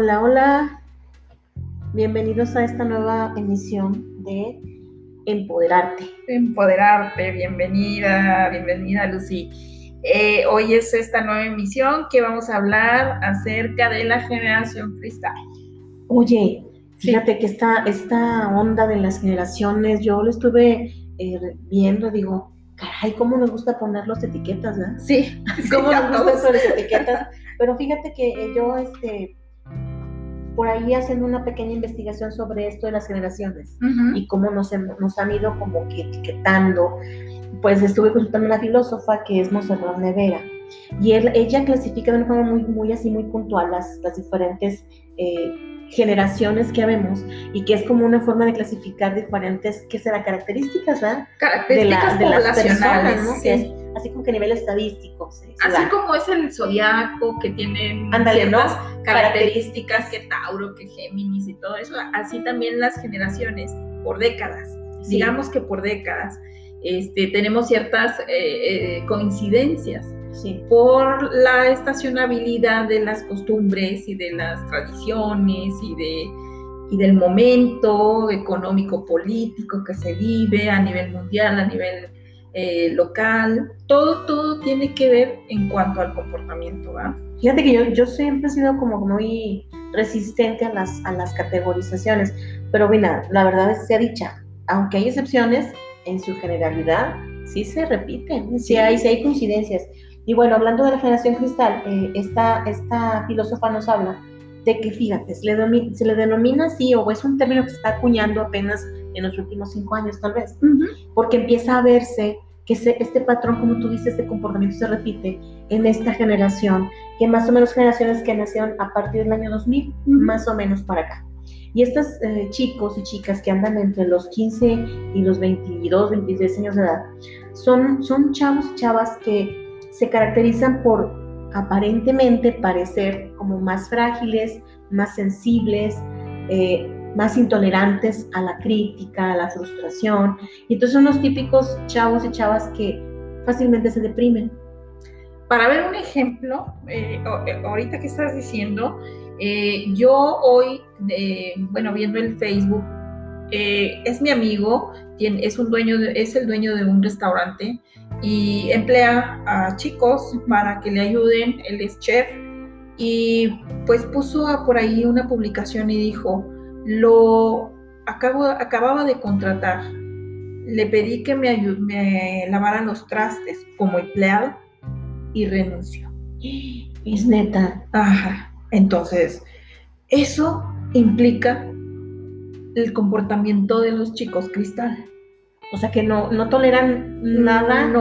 Hola, hola. Bienvenidos a esta nueva emisión de Empoderarte. Empoderarte, bienvenida, bienvenida Lucy. Eh, hoy es esta nueva emisión que vamos a hablar acerca de la generación cristal. Oye, fíjate que esta, esta onda de las generaciones, yo lo estuve eh, viendo, digo, caray, cómo nos gusta poner las etiquetas, ¿verdad? Sí, cómo sí, nos gustan las etiquetas. Pero fíjate que yo, este, por ahí haciendo una pequeña investigación sobre esto de las generaciones y cómo nos, nos han ido como que etiquetando, pues estuve consultando a una filósofa que es Monserrat Nevera. Y él- ella clasifica de una forma muy, muy así, muy puntual las, las diferentes eh, generaciones que vemos y que es como una forma de clasificar diferentes, ¿qué será? Características, ¿verdad? De, Características la- de las poblacionales, personas, ¿no? sí. Que es así como que a nivel estadístico. se- se Así da. como es el zodiaco que tienen ¿no? ciertas características que Tauro, que Géminis y todo eso, así también las generaciones por décadas. Sí. Digamos que por décadas este, tenemos ciertas eh, eh, coincidencias Sí. por la estacionabilidad de las costumbres y de las tradiciones y, de, y del momento económico político que se vive a nivel mundial, a nivel eh, local. Todo, todo tiene que ver en cuanto al comportamiento, ¿va? Fíjate que yo, yo siempre he sido como muy resistente a las, a las categorizaciones, pero mira, la verdad es sea dicha, aunque hay excepciones, en su generalidad sí se repiten, sí, Sí. hay, sí hay coincidencias. Y bueno, hablando de la generación cristal, eh, esta, esta filósofa nos habla de que, fíjate, se le, se le denomina así, o es un término que se está acuñando apenas en los últimos cinco años, tal vez, porque empieza a verse que ese- este patrón, como tú dices, de comportamiento se repite en esta generación, que más o menos generaciones que nacieron a partir del año 2000, Ujú. más o menos para acá. Y estos eh, chicos y chicas que andan entre los 15 y los 22, 23 años de edad, son, son chavos y chavas que se caracterizan por aparentemente parecer como más frágiles, más sensibles, eh, más intolerantes a la crítica, a la frustración. Y entonces son los típicos chavos y chavas que fácilmente se deprimen. Para ver un ejemplo, eh, eh, ahorita que estás diciendo, yo hoy, bueno, viendo el Facebook, es mi amigo, es, un dueño es el dueño de un restaurante y emplea a chicos para que le ayuden, él es chef, y pues puso a- por ahí una publicación y dijo, lo acabo, acababa de contratar, le pedí que me, me lavara los trastes como empleado y renunció. Es neta. Ajá. Entonces, eso implica el comportamiento de los chicos cristal. O sea que no, no toleran nada, No,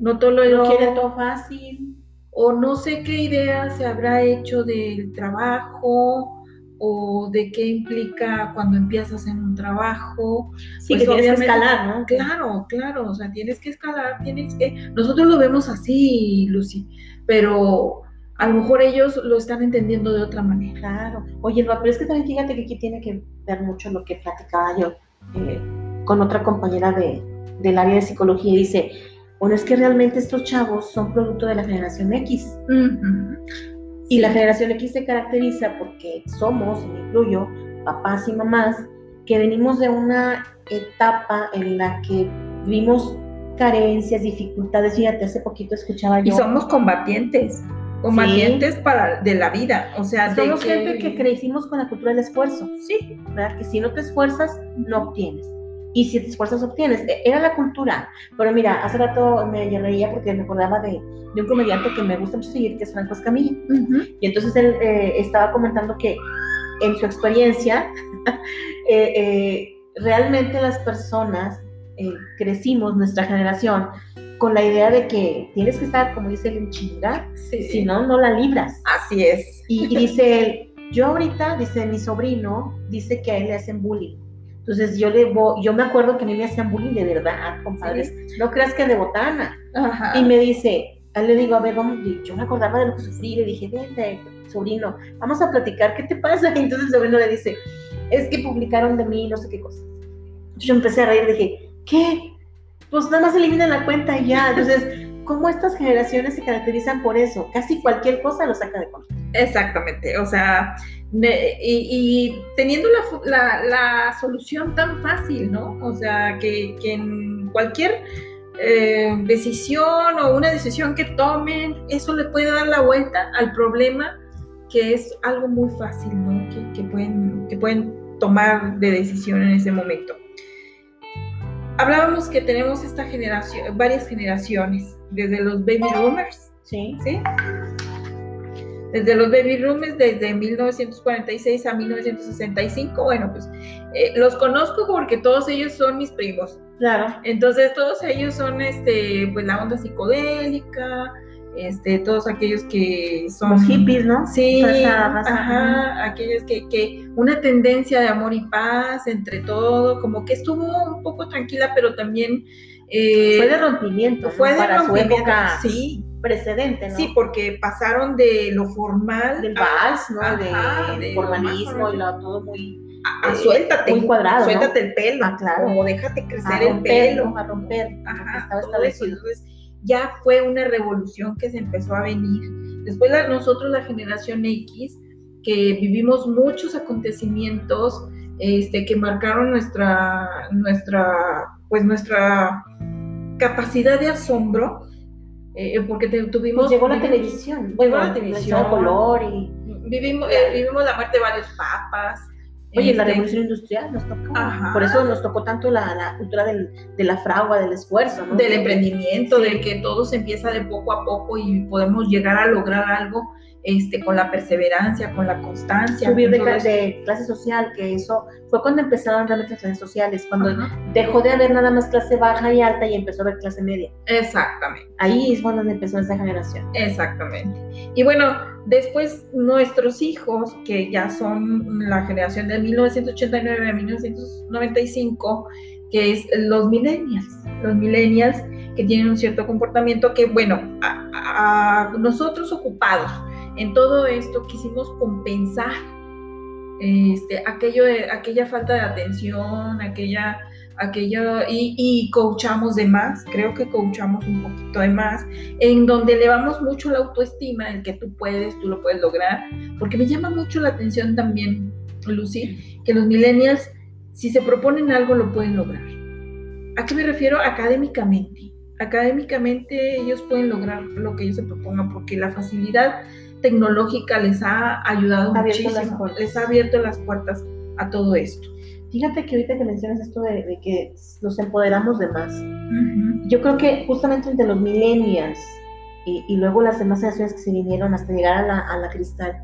no no toleró. quieren todo fácil. o no sé qué idea se habrá hecho del trabajo o de qué implica cuando empiezas en un trabajo. Sí, Pues que tienes que escalar, ¿no? Claro, claro, o sea, tienes que escalar, tienes que... Nosotros lo vemos así, Lucy, pero a lo mejor ellos lo están entendiendo de otra manera. Claro. Oye, pero es que también fíjate que aquí tiene que ver mucho lo que platicaba yo eh, con otra compañera de, del área de psicología y dice, bueno, es que realmente estos chavos son producto de la generación X. Y la generación X se caracteriza porque somos, y me incluyo, papás y mamás, que venimos de una etapa en la que vimos carencias, dificultades. Fíjate, hace poquito escuchaba Y yo. somos combatientes, combatientes para, de la vida, o sea, de somos gente que crecimos con la cultura del esfuerzo. Sí, ¿verdad? Que si no te esfuerzas, no obtienes. Y si te esfuerzas, obtienes. E- Era la cultura. Pero mira, hace rato me reía porque me acordaba de, de un comediante que me gusta mucho seguir, que es Franco Escamilla. Y entonces él eh, estaba comentando que en su experiencia, eh, eh, realmente las personas crecimos, nuestra generación, con la idea de que tienes que estar, como dice en chinga, sí, si no, no la libras. así es. Y, y dice él, yo ahorita, dice mi sobrino, dice que a él le hacen bullying. Entonces yo le voy, yo me acuerdo que a mí me hacían bullying de verdad, compadres. No creas que de botana. Ajá. Y me dice, le digo, a ver, vamos, yo me acordaba de lo que sufrí, le dije, vente, sobrino, vamos a platicar, ¿qué te pasa? Y entonces el sobrino le dice, es que publicaron de mí no sé qué cosa. Entonces yo empecé a reír, dije, ¿qué? Pues nada más eliminan la cuenta y ya. Entonces, ¿cómo estas generaciones se caracterizan por eso? Casi cualquier cosa lo saca de control. Exactamente, o sea, y, teniendo la, la, solución tan fácil, ¿no? O sea, que, que en cualquier eh, decisión o una decisión que tomen, eso le puede dar la vuelta al problema, que es algo muy fácil, ¿no? Que, pueden, que pueden tomar de decisión en ese momento. Hablábamos que tenemos esta generación, varias generaciones, desde los baby boomers, ¿sí? ¿sí? Desde los baby rooms desde 1946 a 1965. Bueno, pues eh, los conozco porque todos ellos son mis primos. Claro. Entonces todos ellos son, este, pues la onda psicodélica, este, todos aquellos que son los hippies, ¿no? Sí, ajá, aquellos que, que una tendencia de amor y paz entre todo, como que estuvo un poco tranquila, pero también eh, fue de rompimiento, fue de para rompimiento, su época sí, precedente, ¿no? Sí, porque pasaron de lo formal. Del vals, ¿no? de, formalismo y lo, todo muy... A, suéltate. Muy cuadrado. Suéltate el pelo. Ah, claro. O déjate crecer el pelo. A romper. Ajá, estaba establecido. Entonces, ya fue una revolución que se empezó a venir. Después nosotros, la generación X, que vivimos muchos acontecimientos este, que marcaron nuestra, nuestra, pues nuestra capacidad de asombro, eh, porque tuvimos... Pues llegó la televisión, llegó la televisión, color y... Vivimos, eh, vivimos la muerte de varios papas. Oye, la este, revolución industrial nos tocó. Por eso nos tocó tanto la, la cultura del, de la fragua, del esfuerzo, ¿no? Del emprendimiento, de que todo se empieza de poco a poco y podemos llegar a lograr algo este, con la perseverancia, con la constancia. Subir de, clase social, que eso fue cuando empezaron realmente las clases sociales, cuando dejó de haber nada más clase baja y alta y empezó a haber clase media. Exactamente. Ahí es cuando empezó esa generación. Exactamente. Y bueno, después nuestros hijos, que ya son la generación de 1989 a 1995, que es los millennials, los millennials que tienen un cierto comportamiento que, bueno, a nosotros ocupados, en todo esto quisimos compensar este, aquello aquella falta de atención, aquella, aquello, y, y coachamos de más, creo que coachamos un poquito de más, en donde elevamos mucho la autoestima, en que tú puedes, tú lo puedes lograr, porque me llama mucho la atención también, Lucy, que los millennials, si se proponen algo, lo pueden lograr. ¿A qué me refiero? Académicamente. Académicamente ellos pueden lograr lo que ellos se propongan, porque la facilidad tecnológica les ha ayudado muchísimo, les ha abierto las puertas a todo esto. Fíjate que ahorita que mencionas esto de, que nos empoderamos de más, yo creo que justamente entre los millennials y, luego las demás generaciones que se vinieron hasta llegar a la, a la cristal,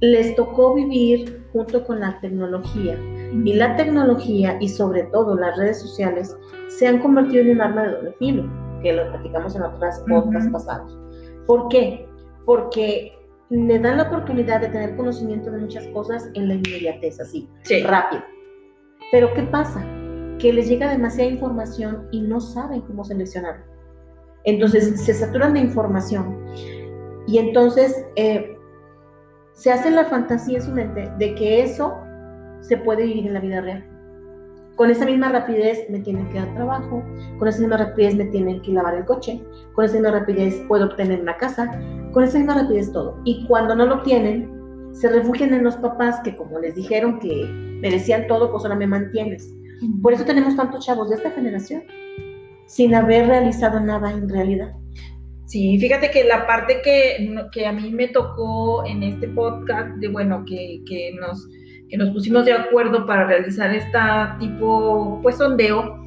les tocó vivir junto con la tecnología. Y la tecnología y sobre todo las redes sociales se han convertido en un arma de doble filo, que lo platicamos en otras podcasts pasados. ¿Por qué? Porque le dan la oportunidad de tener conocimiento de muchas cosas en la inmediatez, así, rápido. Pero ¿qué pasa? Que les llega demasiada información y no saben cómo seleccionar. Entonces se saturan de información y entonces eh, se hace la fantasía en su mente de que eso se puede vivir en la vida real con esa misma rapidez me tienen que dar trabajo, con esa misma rapidez me tienen que lavar el coche, con esa misma rapidez puedo obtener una casa, con esa misma rapidez todo. Y cuando no lo obtienen, se refugian en los papás que como les dijeron que merecían todo, pues ahora me mantienes. Por eso tenemos tantos chavos de esta generación sin haber realizado nada en realidad. Sí, fíjate que la parte que, que a mí me tocó en este podcast, de bueno, que, que nos que nos pusimos de acuerdo para realizar esta tipo, pues, sondeo,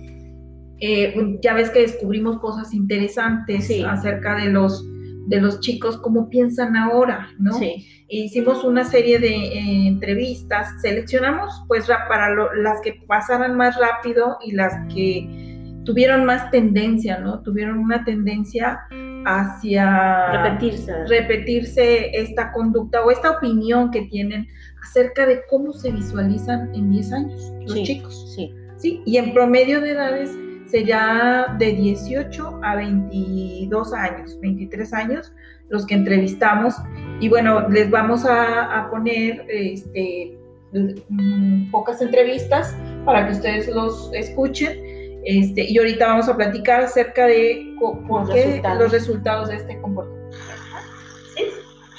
eh, ya ves que descubrimos cosas interesantes acerca de los, de los chicos, cómo piensan ahora, ¿no? Sí. hicimos una serie de eh, entrevistas, seleccionamos pues para las que pasaran más rápido y las que tuvieron más tendencia, ¿no? Tuvieron una tendencia hacia repetirse. repetirse esta conducta o esta opinión que tienen acerca de cómo se visualizan en 10 años los chicos. Sí. sí. Y en promedio de edades sería de 18 a 22 años, 23 años los que entrevistamos. Y bueno, les vamos a, poner este, mm, pocas entrevistas para que ustedes los escuchen. Este, y ahorita vamos a platicar acerca de por los qué resultados. los resultados de este comportamiento.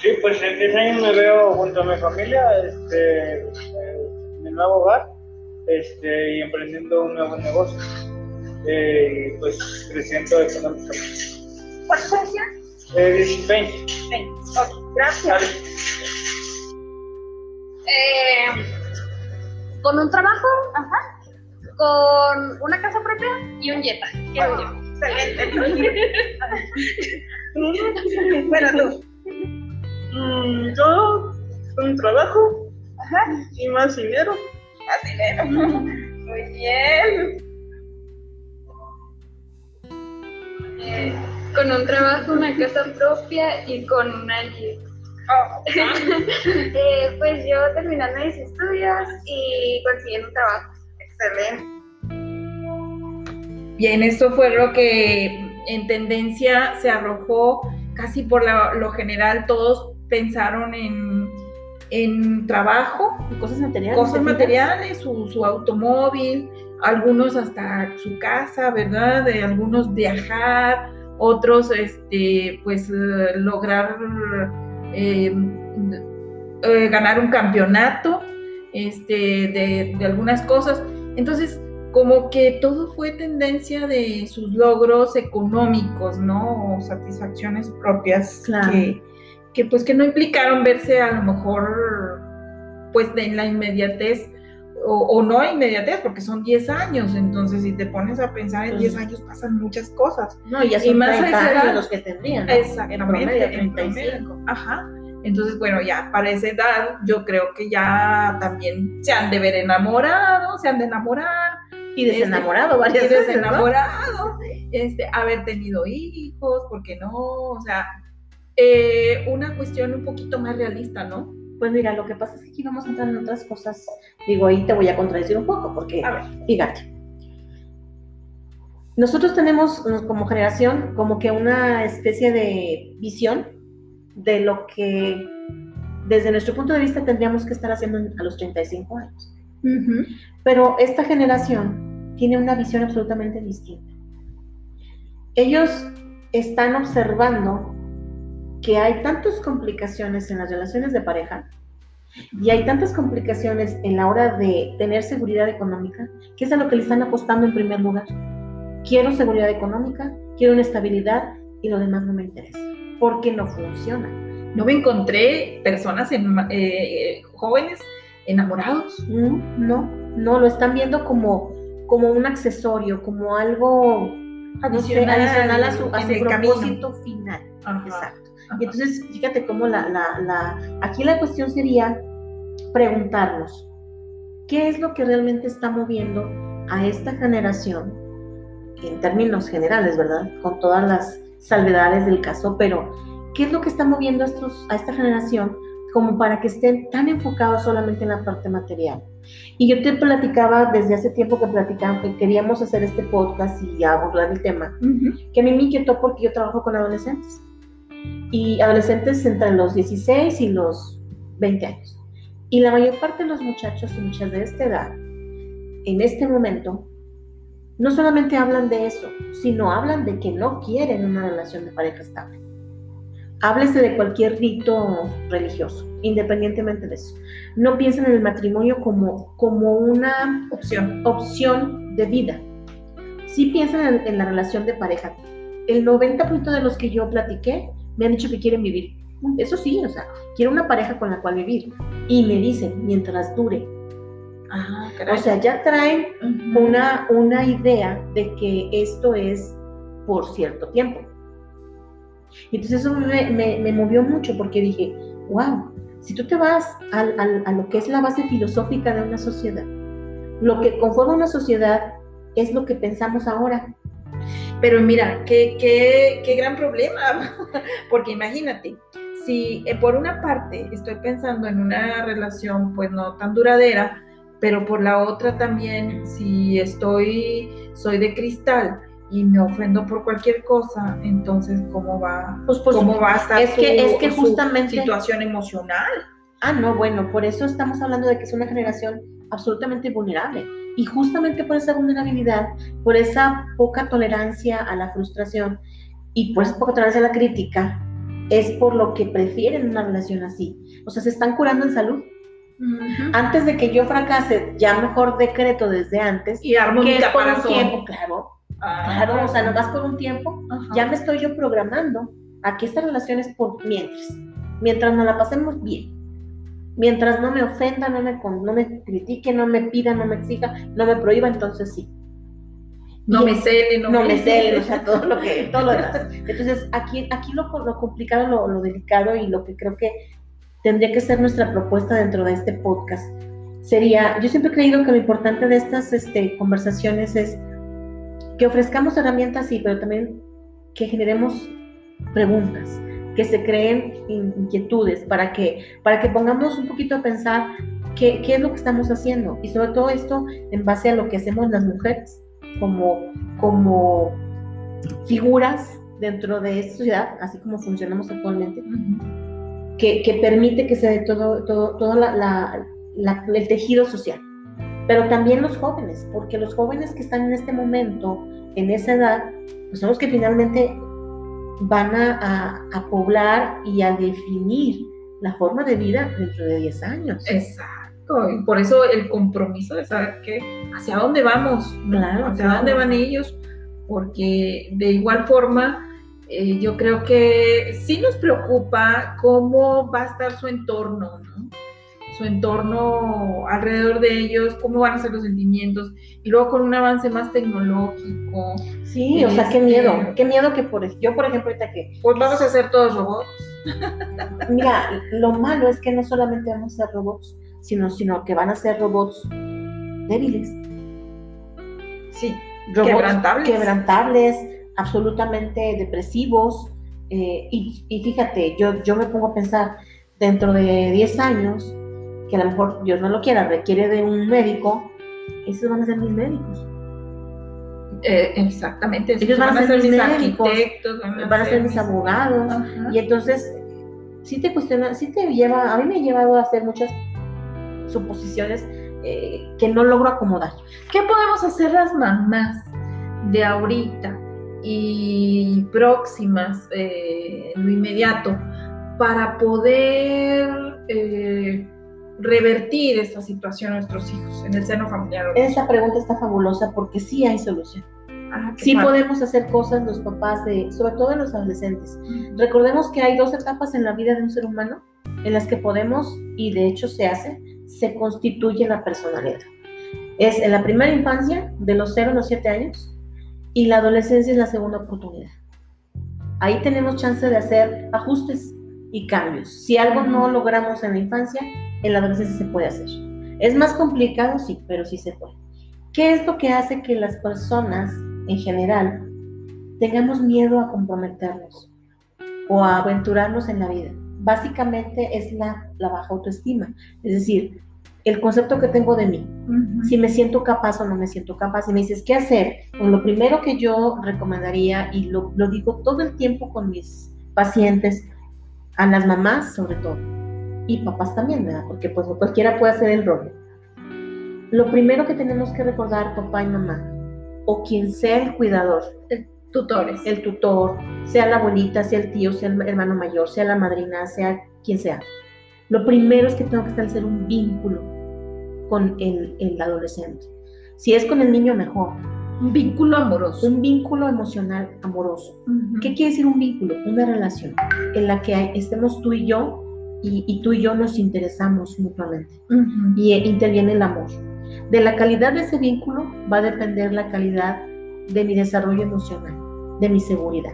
Sí, pues en 10 años me veo junto a mi familia, este, en mi nuevo hogar, este, y emprendiendo un nuevo negocio, eh, y pues creciendo económicamente. ¿Cuántos años tienes? Eh, 20. Sí. Ok, gracias. Eh, con un trabajo, ajá, con una casa propia y un Jetta. Yo. Excelente. bueno, tú. Mm, yo, un trabajo Ajá. y más dinero. Más dinero. Muy bien. Eh, con un trabajo, una casa propia y con una Jetta. Oh, Eh, pues yo terminando mis estudios y consiguiendo un trabajo. excelente. Bien, esto fue lo que en tendencia se arrojó casi por la- lo general. Todos pensaron en, en trabajo, Cosas materiales. cosas materiales, su, su automóvil, algunos hasta su casa, ¿verdad? De algunos viajar, otros, este, pues, eh, lograr eh, eh, ganar un campeonato, este, de, de algunas cosas. Entonces, como que todo fue tendencia de sus logros económicos, ¿no? O satisfacciones propias Claro. que, que, pues que no implicaron verse a lo mejor pues en la inmediatez o, o no inmediatez porque son 10 años, entonces si te pones a pensar en Pues- 10 años pasan muchas cosas. No, y ya Y son más a 30 esa años edad. los que tendrían. ¿no? Exactamente. En promedio, en 35. promedio. Ajá. Entonces, bueno, ya para esa edad yo creo que ya también se han de ver enamorados, se han de enamorar, Y desenamorado varias y veces, ¿no? desenamorado, este, haber tenido hijos, ¿por qué no? O sea, eh, una cuestión un poquito más realista, ¿no? Pues mira, lo que pasa es que aquí vamos a entrar en otras cosas. Digo, ahí te voy a contradecir un poco, porque, A ver. fíjate, nosotros tenemos como generación como que una especie de visión de lo que desde nuestro punto de vista tendríamos que estar haciendo en- a los 35 años. Pero esta generación tiene una visión absolutamente distinta. Ellos están observando que hay tantas complicaciones en las relaciones de pareja y hay tantas complicaciones en la hora de tener seguridad económica, que es a lo que le están apostando en primer lugar. Quiero seguridad económica, quiero una estabilidad y lo demás no me interesa, porque no funciona. No me encontré personas en- eh, jóvenes enamorados. Mm, No, no, lo están viendo como, como un accesorio, como algo no sé, Adicional adicional a su, a su el camino. propósito final. Ajá, Exacto. Y entonces, fíjate cómo la, la, la, aquí la cuestión sería preguntarnos, ¿qué es lo que realmente está moviendo a esta generación, en términos generales, ¿verdad? Con todas las salvedades del caso, pero ¿qué es lo que está moviendo a, estos, a esta generación como para que estén tan enfocados solamente en la parte material? Y yo te platicaba desde hace tiempo que platicamos que queríamos hacer este podcast y abordar el tema Ujú. que a mí me inquietó porque yo trabajo con adolescentes. Y adolescentes entre los 16 y los 20 años. Y la mayor parte de los muchachos y muchas de esta edad, en este momento, no solamente hablan de eso, sino hablan de que no quieren una relación de pareja estable. Háblese de cualquier rito religioso, independientemente de eso. No piensen en el matrimonio como, como una Opción. opción de vida. Sí piensan en, en la relación de pareja. El 90% de los que yo platiqué me han dicho que quieren vivir. Eso sí, o sea, quiero una pareja con la cual vivir. Y me dicen, mientras dure. Ah, O sea, ya traen una, una idea de que esto es por cierto tiempo. Entonces eso me, me- me movió mucho porque dije, wow, si tú te vas al- al- a lo que es la base filosófica de una sociedad, lo que conforma una sociedad es lo que pensamos ahora. Pero mira, qué, qué, qué gran problema, porque imagínate, si eh, por una parte estoy pensando en una relación pues no tan duradera, pero por la otra también si estoy, soy de cristal y me ofendo por cualquier cosa, entonces cómo va, Pues por cómo va a estar es que- es que su justamente- situación emocional. Ah, no, bueno, por eso estamos hablando de que es una generación absolutamente vulnerable. Y justamente por esa vulnerabilidad, por esa poca tolerancia a la frustración y por esa poca tolerancia a la crítica, es por lo que prefieren una relación así. O sea, se están curando en salud. Antes de que yo fracase, ya mejor decreto desde antes, Y que es por un tiempo, claro, Ah, claro, o sea, nomás por un tiempo, ya me estoy yo programando a que esta relación es por mientras, mientras nos la pasemos bien, mientras no me ofenda, no me, no me critique, no me pida, no me exija, no me prohíba, entonces sí. no Y- me cele, no, no me me celen, o sea, todo lo que, todo lo demás. Entonces, aquí, aquí lo, lo complicado, lo, lo delicado y lo que creo que tendría que ser nuestra propuesta dentro de este podcast sería, yo siempre he creído que lo importante de estas este, conversaciones es que ofrezcamos herramientas, sí, pero también que generemos preguntas, que se creen in- inquietudes, para que, para que pongamos un poquito a pensar qué, qué es lo que estamos haciendo y sobre todo esto en base a lo que hacemos las mujeres como, como figuras dentro de esta sociedad, así como funcionamos actualmente, que, que permite que se dé todo, todo, todo la- la- la- el tejido social. Pero también los jóvenes, porque los jóvenes que están en este momento, en esa edad, pues son los que finalmente van a, a- a poblar y a definir la forma de vida dentro de 10 años. Exacto, y por eso el compromiso de saber que hacia dónde vamos. Claro, hacia claro. dónde van ellos, porque de igual forma eh, yo creo que sí nos preocupa cómo va a estar su entorno, ¿no? Su entorno alrededor de ellos, cómo van a ser los sentimientos, y luego con un avance más tecnológico, Sí, o sea, qué Este- miedo, qué miedo que por yo, por ejemplo, ahorita que pues vamos a ser todos robots. Mira, lo malo es que no solamente vamos a ser robots, sino, sino que van a ser robots débiles, Sí, robots Quebrantables. quebrantables, absolutamente depresivos. eh, y, y fíjate, yo, yo me pongo a pensar, dentro de 10 años, que a lo mejor Dios no lo quiera, requiere de un médico, esos van a ser mis médicos. eh, exactamente. Ellos van a ser mis médicos, arquitectos, Van a ser mis abogados. Ajá. Y entonces, sí te cuestiona, sí te lleva, a mí me ha llevado a hacer muchas suposiciones eh, que no logro acomodar. ¿Qué podemos hacer las mamás de ahorita y próximas eh, en lo inmediato para poder eh, revertir esta situación a nuestros hijos en el seno familiar? Esa pregunta está fabulosa porque sí hay solución. Ah, Sí padre. podemos hacer cosas los papás de, sobre todo en los adolescentes. Recordemos que hay dos etapas en la vida de un ser humano en las que podemos, y de hecho se hace, se constituye la personalidad. Es en la primera infancia, de los 0 a los 7 años, y la adolescencia es la segunda oportunidad. Ahí tenemos chance de hacer ajustes y cambios. Si algo no logramos en la infancia, en la adolescencia se puede hacer. Es más complicado, sí, pero sí se puede. ¿Qué es lo que hace que las personas en general tengamos miedo a comprometernos o a aventurarnos en la vida? Básicamente es la, la baja autoestima, es decir, el concepto que tengo de mí, si me siento capaz o no me siento capaz. Y me dices, ¿qué hacer? Pues lo primero que yo recomendaría, y lo, lo digo todo el tiempo con mis pacientes, a las mamás sobre todo, y papás también, ¿verdad? Porque pues cualquiera puede hacer el rol. Lo primero que tenemos que recordar, papá y mamá, o quien sea el cuidador, Tutores. el tutor, sea la abuelita, sea el tío, sea el hermano mayor, sea la madrina, sea quien sea. Lo primero es que tengo que establecer un vínculo con el, el adolescente. Si es con el niño, mejor. Un vínculo amoroso. Un vínculo emocional amoroso. Ujú. ¿Qué quiere decir un vínculo? Una relación en la que estemos tú y yo y, y tú y yo nos interesamos mutuamente Ujú. y eh, interviene el amor. De la calidad de ese vínculo va a depender la calidad de mi desarrollo emocional, de mi seguridad.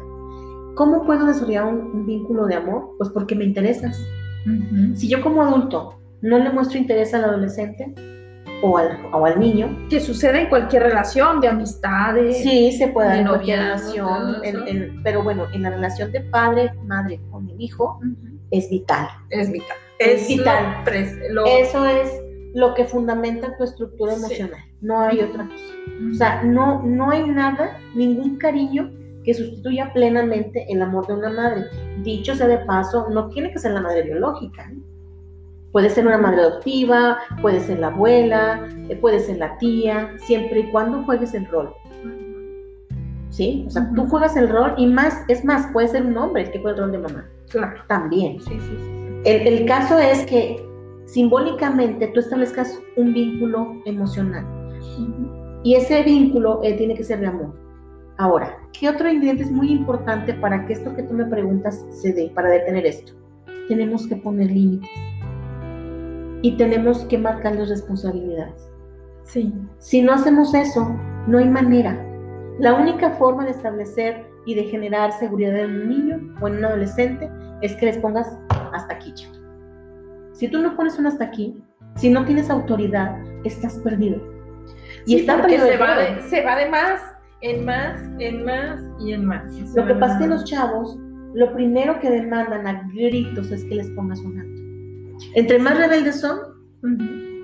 ¿Cómo puedo desarrollar un, un vínculo de amor? Pues porque me interesas. Ujú. Si yo como adulto no le muestro interés al adolescente o al, o al niño, Que sucede en cualquier relación de amistades. sí se puede dar en cualquier relación, en- en- pero bueno, en la relación de padre, madre con el hijo Ujú. Es vital. Es vital. Es vital. lo pres- lo- Eso es lo que fundamenta tu estructura Sí. emocional, no hay otra cosa. O sea, no, no hay nada, ningún cariño que sustituya plenamente el amor de una madre. Dicho sea de paso, no tiene que ser la madre biológica. ¿eh? Puede ser una madre adoptiva, puede ser la abuela, eh, puede ser la tía, siempre y cuando juegues el rol. ¿Sí? O sea, tú juegas el rol y más, es más, puede ser un hombre el que juega el rol de mamá. Claro. también. Sí, sí, sí. El, el caso es que simbólicamente tú establezcas un vínculo emocional y ese vínculo eh, tiene que ser de amor. Ahora, ¿qué otro ingrediente es muy importante para que esto que tú me preguntas se dé, para detener esto? Tenemos que poner límites y tenemos que marcar las responsabilidades. Sí. Si no hacemos eso, no hay manera. La única forma de establecer y de generar seguridad en un niño o en un adolescente es que les pongas hasta aquí. Si tú no pones un hasta aquí, si no tienes autoridad, estás perdido. Y Sí, está perdido se va, de, se va de más, en más, en más y en más. Se Lo que pasa es que los chavos, lo primero que demandan a gritos es que les pongas un alto. Entre más rebeldes son.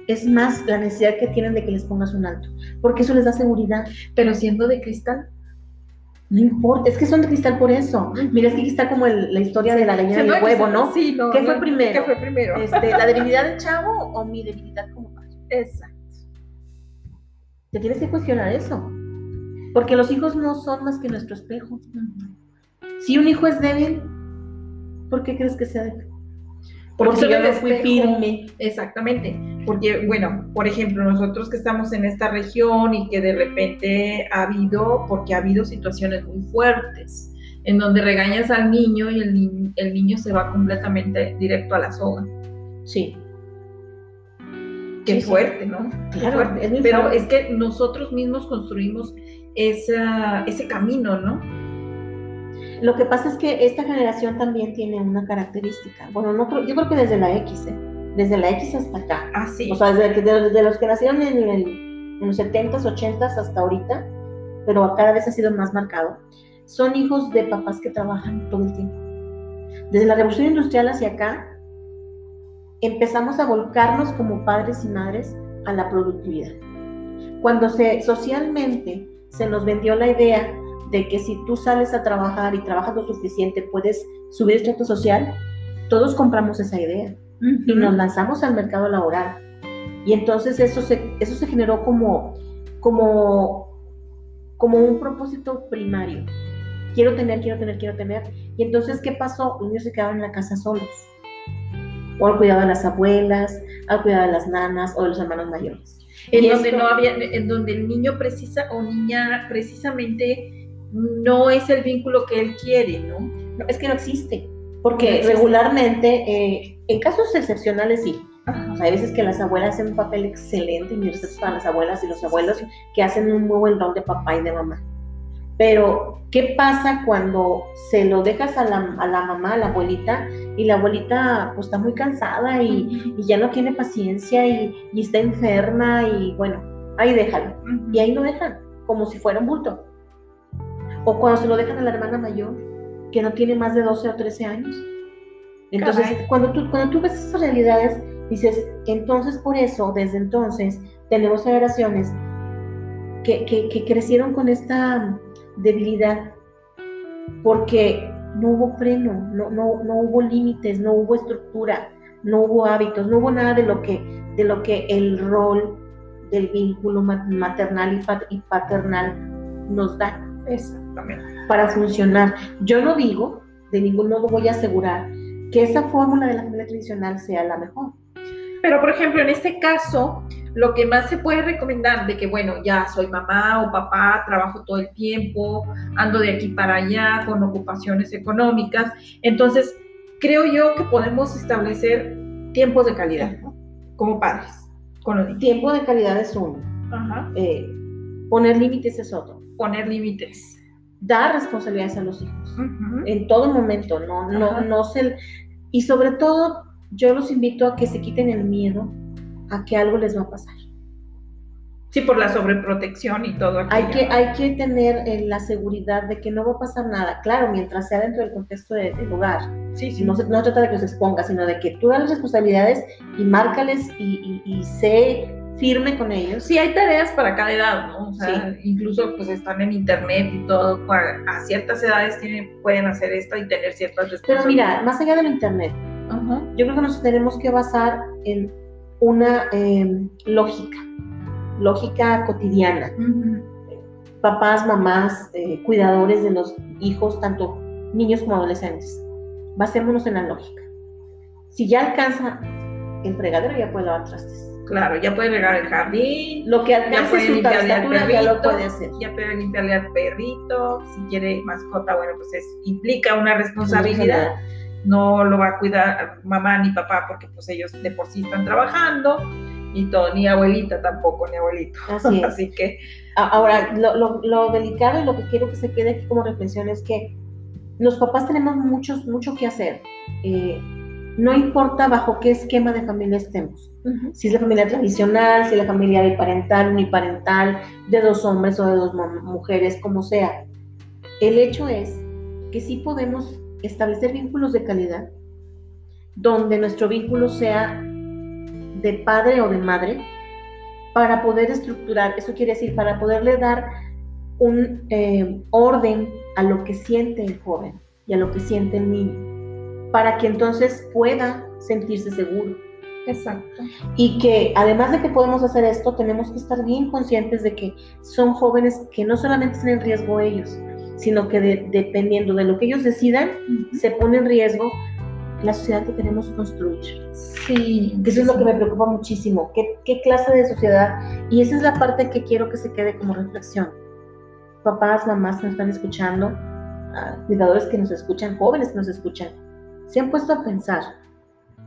Es más la necesidad que tienen de que les pongas un alto. Porque eso les da seguridad. Pero siendo de cristal. No importa, es que son de cristal por eso. Mira, es que aquí está como el- la historia de la gallina Siendo y el de huevo, ¿no? Sí, no. ¿Qué fue primero? ¿Qué fue primero? Este, ¿La debilidad del chavo o mi debilidad como padre? Exacto. Te tienes que cuestionar eso. Porque los hijos no son más que nuestro espejo. Si un hijo es débil, ¿por qué crees que sea débil? Porque, yo no fui firme. Exactamente, porque bueno, por ejemplo, nosotros que estamos en esta región y que de repente ha habido, porque ha habido situaciones muy fuertes, en donde regañas al niño y el, ni- el niño se va completamente directo a la soga. Sí, Qué Sí, sí. fuerte, ¿no? Qué Claro, fuerte. es muy Pero fuerte. es que nosotros mismos construimos esa, ese camino, ¿no? Lo que pasa es que esta generación también tiene una característica. Bueno, no yo creo que desde la X, ¿eh? Desde la X hasta acá. Así. O sea, desde, que- de, de los que nacieron en, el- en los 70s, 80s hasta ahorita, pero cada vez ha sido más marcado, son hijos de papás que trabajan todo el tiempo. Desde la revolución industrial hacia acá, empezamos a volcarnos como padres y madres a la productividad. Cuando se socialmente se nos vendió la idea de que si tú sales a trabajar y trabajas lo suficiente puedes subir el trato social, todos compramos esa idea y nos lanzamos al mercado laboral. Y entonces eso se, eso se generó como, como, como un propósito primario. Quiero tener, quiero tener, quiero tener. Y entonces, ¿qué pasó? Los niños se quedaron en la casa solos. O al cuidado de las abuelas, al cuidado de las nanas o de los hermanos mayores. en Y donde esto- no había, en donde el niño precisa o niña precisamente no es el vínculo que él quiere, ¿no? No, es que no existe. Porque regularmente, eh, en casos excepcionales sí. O sea, hay veces que las abuelas hacen un papel excelente y mis respetos para las abuelas y los abuelos que hacen un muy buen don de papá y de mamá. Pero, ¿qué pasa cuando se lo dejas a la, a la mamá, a la abuelita, y la abuelita pues está muy cansada y, y ya no tiene paciencia y, y está enferma y bueno, ahí déjalo. Y ahí lo dejan, como si fuera un bulto. O cuando se lo dejan a la hermana mayor, que no tiene más de 12 o 13 años. Entonces, Caray. cuando tú, cuando tú ves esas realidades, dices, entonces por eso, desde entonces, tenemos generaciones que, que- que crecieron con esta debilidad, porque no hubo freno, no, no, no hubo límites, no hubo estructura, no hubo hábitos, no hubo nada de lo que, de lo que el rol del vínculo ma- maternal y paternal nos da Exactamente. Para funcionar. Yo no digo, de ningún modo voy a asegurar que esa fórmula de la familia tradicional sea la mejor. Pero, por ejemplo, en este caso, lo que más se puede recomendar de que, bueno, ya soy mamá o papá, trabajo todo el tiempo, ando de aquí para allá con ocupaciones económicas, entonces creo yo que podemos establecer tiempos de calidad como padres con los. Tiempo de calidad es uno, Ajá. eh, poner límites es otro, Poner límites. Dar responsabilidades a los hijos Ujú. en todo momento, no, no, Ajá. no se, y sobre todo yo los invito a que se quiten el miedo a que algo les va a pasar. Sí, por la sobreprotección y todo aquello. Hay que, hay que tener eh, la seguridad de que no va a pasar nada, claro, mientras sea dentro del contexto de- del hogar. Sí, sí. No se, no trata de que los exponga, sino de que tú dales responsabilidades y márcales y, y, y sé firme con ellos. Sí, hay tareas para cada edad, ¿no? O sea, incluso pues están en internet y todo, a ciertas edades tienen, pueden hacer esto y tener ciertas Pero responsabilidades. mira, más allá del Internet, yo creo que nos tenemos que basar en una eh, lógica, lógica cotidiana. Papás, mamás, eh, cuidadores de los hijos, tanto niños como adolescentes. basémonos en la lógica. Si ya alcanza el fregadero, ya puede lavar trastes. Claro, ya puede regar el jardín, Lo que alcance su estatura ya lo puede hacer. ya puede limpiarle al perrito, si quiere mascota, bueno, pues es, implica una responsabilidad. no lo va a cuidar mamá ni papá porque pues ellos de por sí están trabajando y todo, ni abuelita tampoco, ni abuelito. Así es. Así que Ahora, lo, lo- lo delicado y lo que quiero que se quede aquí como reflexión es que los papás tenemos muchos, mucho que hacer. Eh, no importa bajo qué esquema de familia estemos. Si es la familia tradicional, si es la familia biparental, uniparental, de dos hombres o de dos mu- mujeres, como sea. El hecho es que sí podemos establecer vínculos de calidad, donde nuestro vínculo sea de padre o de madre, para poder estructurar, eso quiere decir, para poderle dar un eh, orden a lo que siente el joven y a lo que siente el niño, para que entonces pueda sentirse seguro. Exacto. Y que además de que podemos hacer esto, tenemos que estar bien conscientes de que son jóvenes que no solamente están en riesgo ellos, sino que de- dependiendo de lo que ellos decidan, se pone en riesgo la sociedad que queremos construir. Sí, Que eso es lo que me preocupa muchísimo. ¿Qué, ¿Qué clase de sociedad? Y esa es la parte que quiero que se quede como reflexión. Papás, mamás que nos están escuchando, ah, cuidadores que nos escuchan, jóvenes que nos escuchan, se han puesto a pensar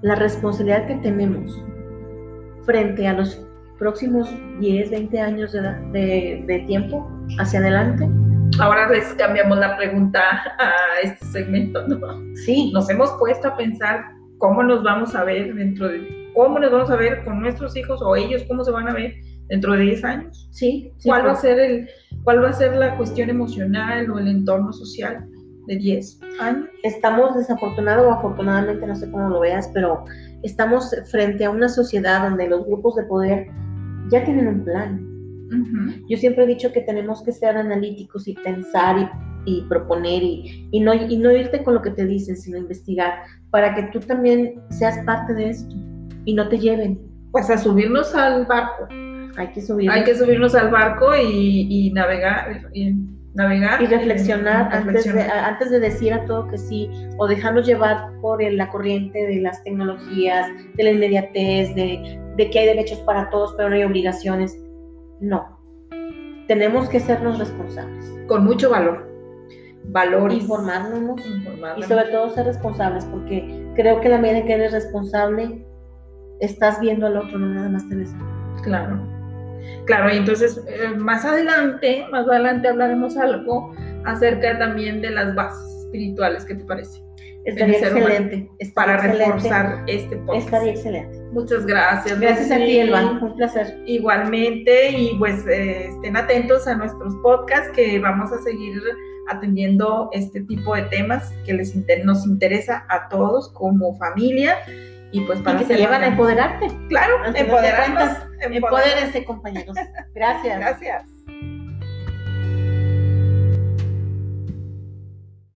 la responsabilidad que tenemos frente a los próximos 10, 20 años de, de- de tiempo hacia adelante. Ahora les cambiamos la pregunta a este segmento, ¿no? Sí, Nos hemos puesto a pensar cómo nos vamos a ver dentro de, cómo nos vamos a ver con nuestros hijos o ellos cómo se van a ver dentro de 10 años. sí. sí, ¿Cuál va a ser el, cuál va a ser la cuestión emocional o el entorno social de 10 años? estamos desafortunado o afortunadamente, no sé cómo lo veas, pero estamos frente a una sociedad donde los grupos de poder ya tienen un plan. Ujú. Yo siempre he dicho que tenemos que ser analíticos y pensar y, y proponer y, y no, y no irte con lo que te dicen, sino investigar para que tú también seas parte de esto y no te lleven. Pues a subirnos al barco. Hay que subir Hay que subirnos al barco y, y navegar. Y, navegar y reflexionar, eh, Antes, de, antes de decir a todo que sí o dejarnos llevar por el- la corriente de las tecnologías, de la inmediatez, de, de que hay derechos para todos pero no hay obligaciones. No. Tenemos que sernos responsables, Con mucho valor. Valores. informarnos y sobre todo ser responsables porque creo que la medida en que eres responsable estás viendo al otro, no nada más te ves. Claro. Claro, y entonces eh, más adelante, más adelante hablaremos algo acerca también de las bases espirituales, ¿qué te parece? Estaría excelente. estaría Para excelente, reforzar este podcast. Estaría excelente. Muchas gracias. Gracias a Lucy. ti, Elba. Un placer. Igualmente, y pues eh, estén atentos a nuestros podcasts que vamos a seguir atendiendo este tipo de temas que les inter- nos interesa a todos como familia y pues Y para que te llevan a empoderarte. Claro, empoderarnos. Empodérense, compañeros. Gracias. Gracias.